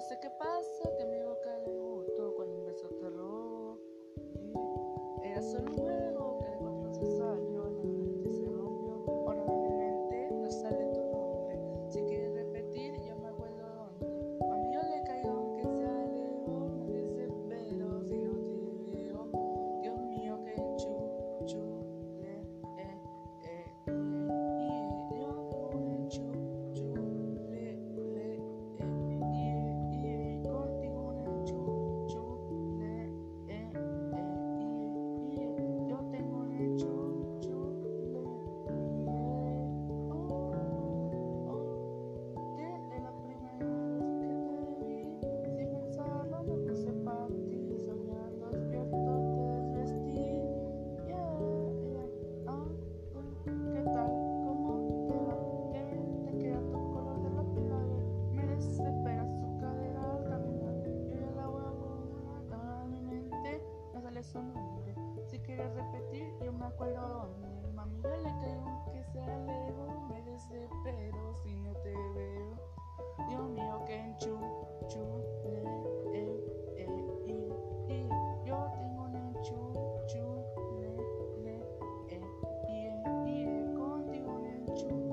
no sé qué pasa, que mi boca le gustó cuando un beso te robó. Era eh, solo un ótimo.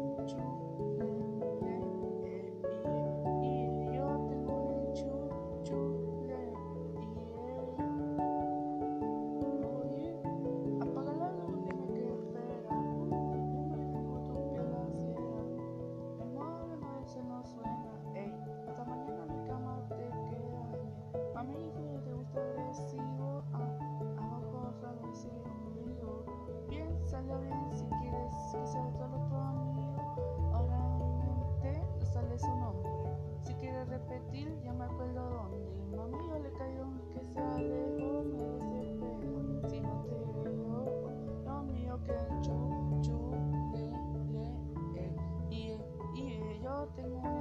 tengo